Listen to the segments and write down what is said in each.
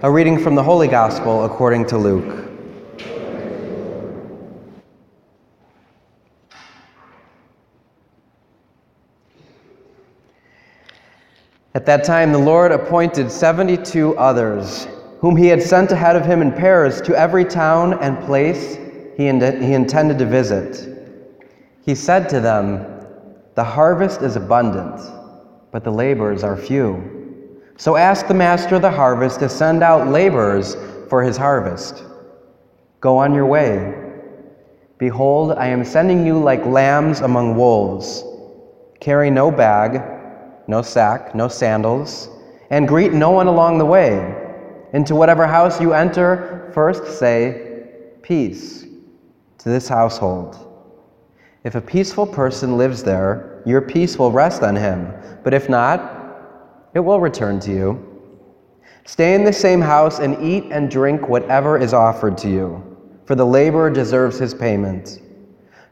A reading from the Holy Gospel according to Luke. At that time, the Lord appointed 72 others, whom he had sent ahead of him in pairs to every town and place he, he intended to visit. He said to them, The harvest is abundant, but the laborers are few. So ask the master of the harvest to send out laborers for his harvest. Go on your way. Behold, I am sending you like lambs among wolves. Carry no bag no sack, no sandals, and greet no one along the way. Into whatever house you enter, first say, Peace to this household. If a peaceful person lives there, your peace will rest on him, but if not, it will return to you. Stay in the same house and eat and drink whatever is offered to you, for the laborer deserves his payment.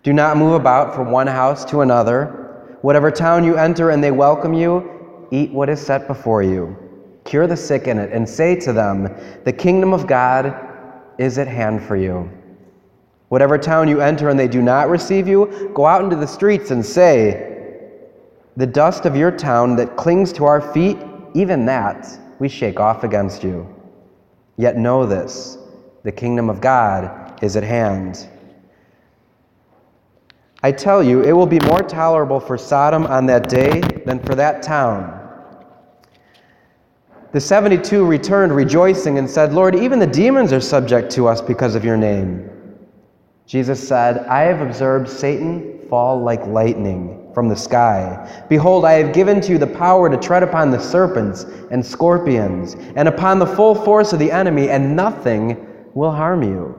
Do not move about from one house to another. Whatever town you enter and they welcome you, eat what is set before you. Cure the sick in it, and say to them, The kingdom of God is at hand for you. Whatever town you enter and they do not receive you, go out into the streets and say, The dust of your town that clings to our feet, even that we shake off against you. Yet know this the kingdom of God is at hand. I tell you, it will be more tolerable for Sodom on that day than for that town. The 72 returned rejoicing and said, Lord, even the demons are subject to us because of your name. Jesus said, I have observed Satan fall like lightning from the sky. Behold, I have given to you the power to tread upon the serpents and scorpions, and upon the full force of the enemy, and nothing will harm you.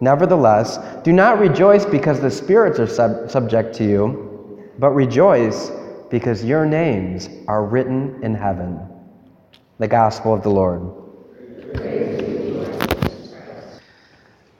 Nevertheless, do not rejoice because the spirits are sub- subject to you, but rejoice because your names are written in heaven. The Gospel of the Lord.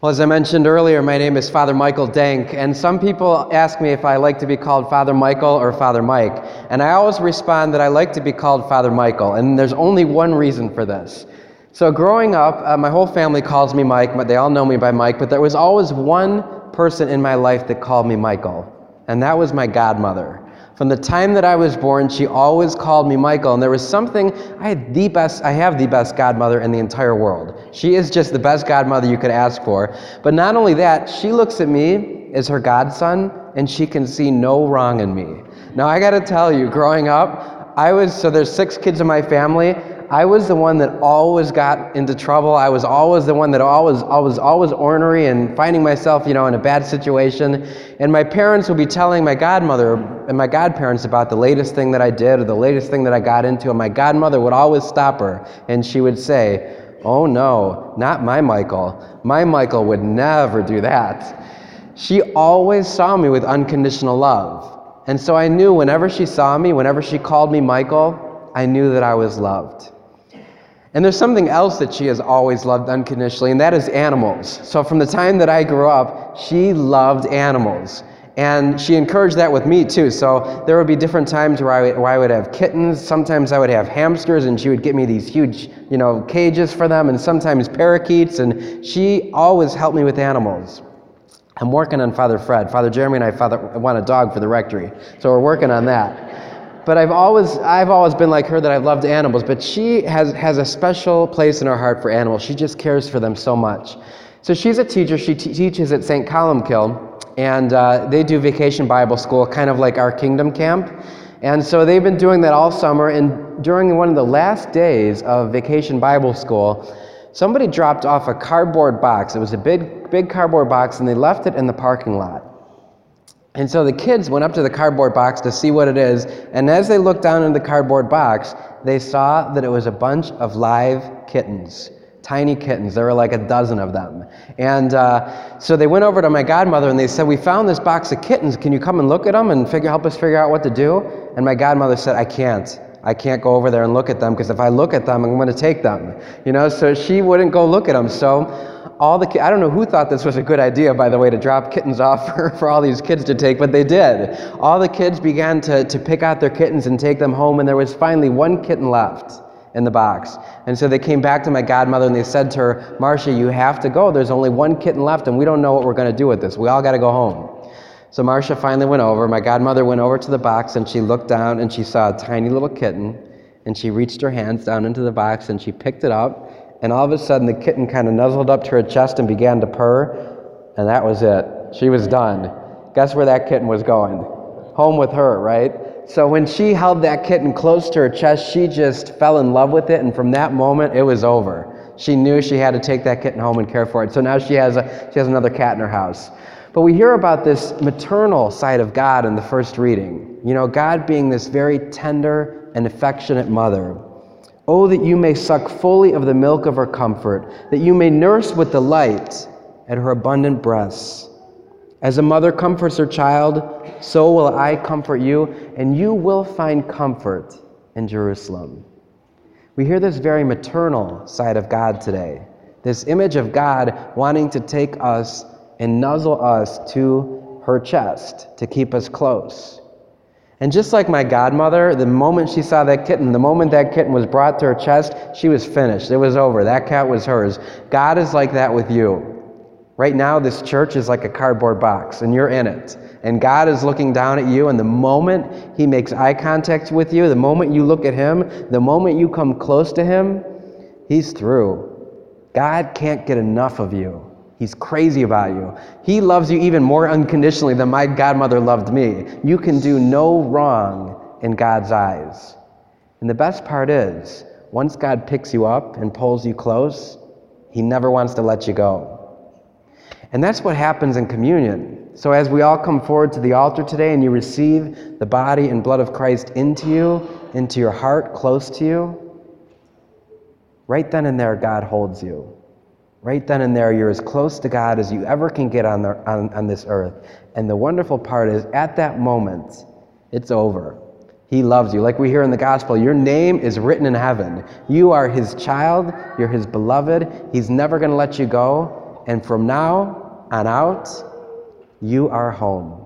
Well, as I mentioned earlier, my name is Father Michael Denk, and some people ask me if I like to be called Father Michael or Father Mike. And I always respond that I like to be called Father Michael, and there's only one reason for this. So, growing up, uh, my whole family calls me Mike, but they all know me by Mike, but there was always one person in my life that called me Michael, and that was my godmother. From the time that I was born, she always called me Michael, and there was something I had the best I have the best godmother in the entire world. She is just the best godmother you could ask for. But not only that, she looks at me as her godson and she can see no wrong in me. Now I got to tell you, growing up, I was so there's six kids in my family. I was the one that always got into trouble. I was always the one that always, always, always ornery and finding myself, you know, in a bad situation. And my parents would be telling my godmother and my godparents about the latest thing that I did or the latest thing that I got into. And my godmother would always stop her and she would say, Oh no, not my Michael. My Michael would never do that. She always saw me with unconditional love. And so I knew whenever she saw me, whenever she called me Michael, I knew that I was loved. And there's something else that she has always loved unconditionally, and that is animals. So from the time that I grew up, she loved animals. And she encouraged that with me too. So there would be different times where I, would, where I would have kittens. Sometimes I would have hamsters, and she would get me these huge, you know, cages for them, and sometimes parakeets. And she always helped me with animals. I'm working on Father Fred. Father Jeremy and I father, want a dog for the rectory, so we're working on that but I've always, I've always been like her that I've loved animals, but she has, has a special place in her heart for animals. She just cares for them so much. So she's a teacher. She teaches at St. Columbkille, and uh, they do vacation Bible school, kind of like our kingdom camp. And so they've been doing that all summer, and during one of the last days of vacation Bible school, somebody dropped off a cardboard box. It was a big, big cardboard box, and they left it in the parking lot. And so the kids went up to the cardboard box to see what it is, and as they looked down in the cardboard box, they saw that it was a bunch of live kittens, tiny kittens. There were like a dozen of them. And uh, so they went over to my godmother and they said, We found this box of kittens. Can you come and look at them and figure, help us figure out what to do? And my godmother said, I can't. I can't go over there and look at them because if I look at them, I'm going to take them. You know, so she wouldn't go look at them. So all the I don't know who thought this was a good idea, by the way, to drop kittens off for, for all these kids to take, but they did. All the kids began to, to pick out their kittens and take them home, and there was finally one kitten left. in the box. And so they came back to my godmother and they said to her, Marcia, you have to go. There's only one kitten left and we don't know what we're going to do with this. We all got to go home. So Marcia finally went over. My godmother went over to the box and she looked down and she saw a tiny little kitten. And she reached her hands down into the box and she picked it up. And all of a sudden, the kitten kind of nuzzled up to her chest and began to purr. And that was it. She was done. Guess where that kitten was going? Home with her, right? So when she held that kitten close to her chest, she just fell in love with it. And from that moment, it was over. She knew she had to take that kitten home and care for it. So now she has, a, she has another cat in her house. But we hear about this maternal side of God in the first reading. You know, God being this very tender and affectionate mother. Oh, that you may suck fully of the milk of her comfort, that you may nurse with delight at her abundant breasts. As a mother comforts her child, so will I comfort you, and you will find comfort in Jerusalem. We hear this very maternal side of God today. This image of God wanting to take us and nuzzle us to her chest to keep us close. And just like my godmother, the moment she saw that kitten, the moment that kitten was brought to her chest, she was finished. It was over. That cat was hers. God is like that with you. Right now, this church is like a cardboard box, and you're in it. And God is looking down at you, and the moment He makes eye contact with you, the moment you look at Him, the moment you come close to Him, He's through. God can't get enough of you. He's crazy about you. He loves you even more unconditionally than my godmother loved me. You can do no wrong in God's eyes. And the best part is, once God picks you up and pulls you close, He never wants to let you go. And that's what happens in communion. So, as we all come forward to the altar today and you receive the body and blood of Christ into you, into your heart, close to you, right then and there, God holds you. Right then and there, you're as close to God as you ever can get on, the, on, on this earth. And the wonderful part is, at that moment, it's over. He loves you. Like we hear in the gospel, your name is written in heaven. You are his child, you're his beloved. He's never going to let you go. And from now on out, you are home.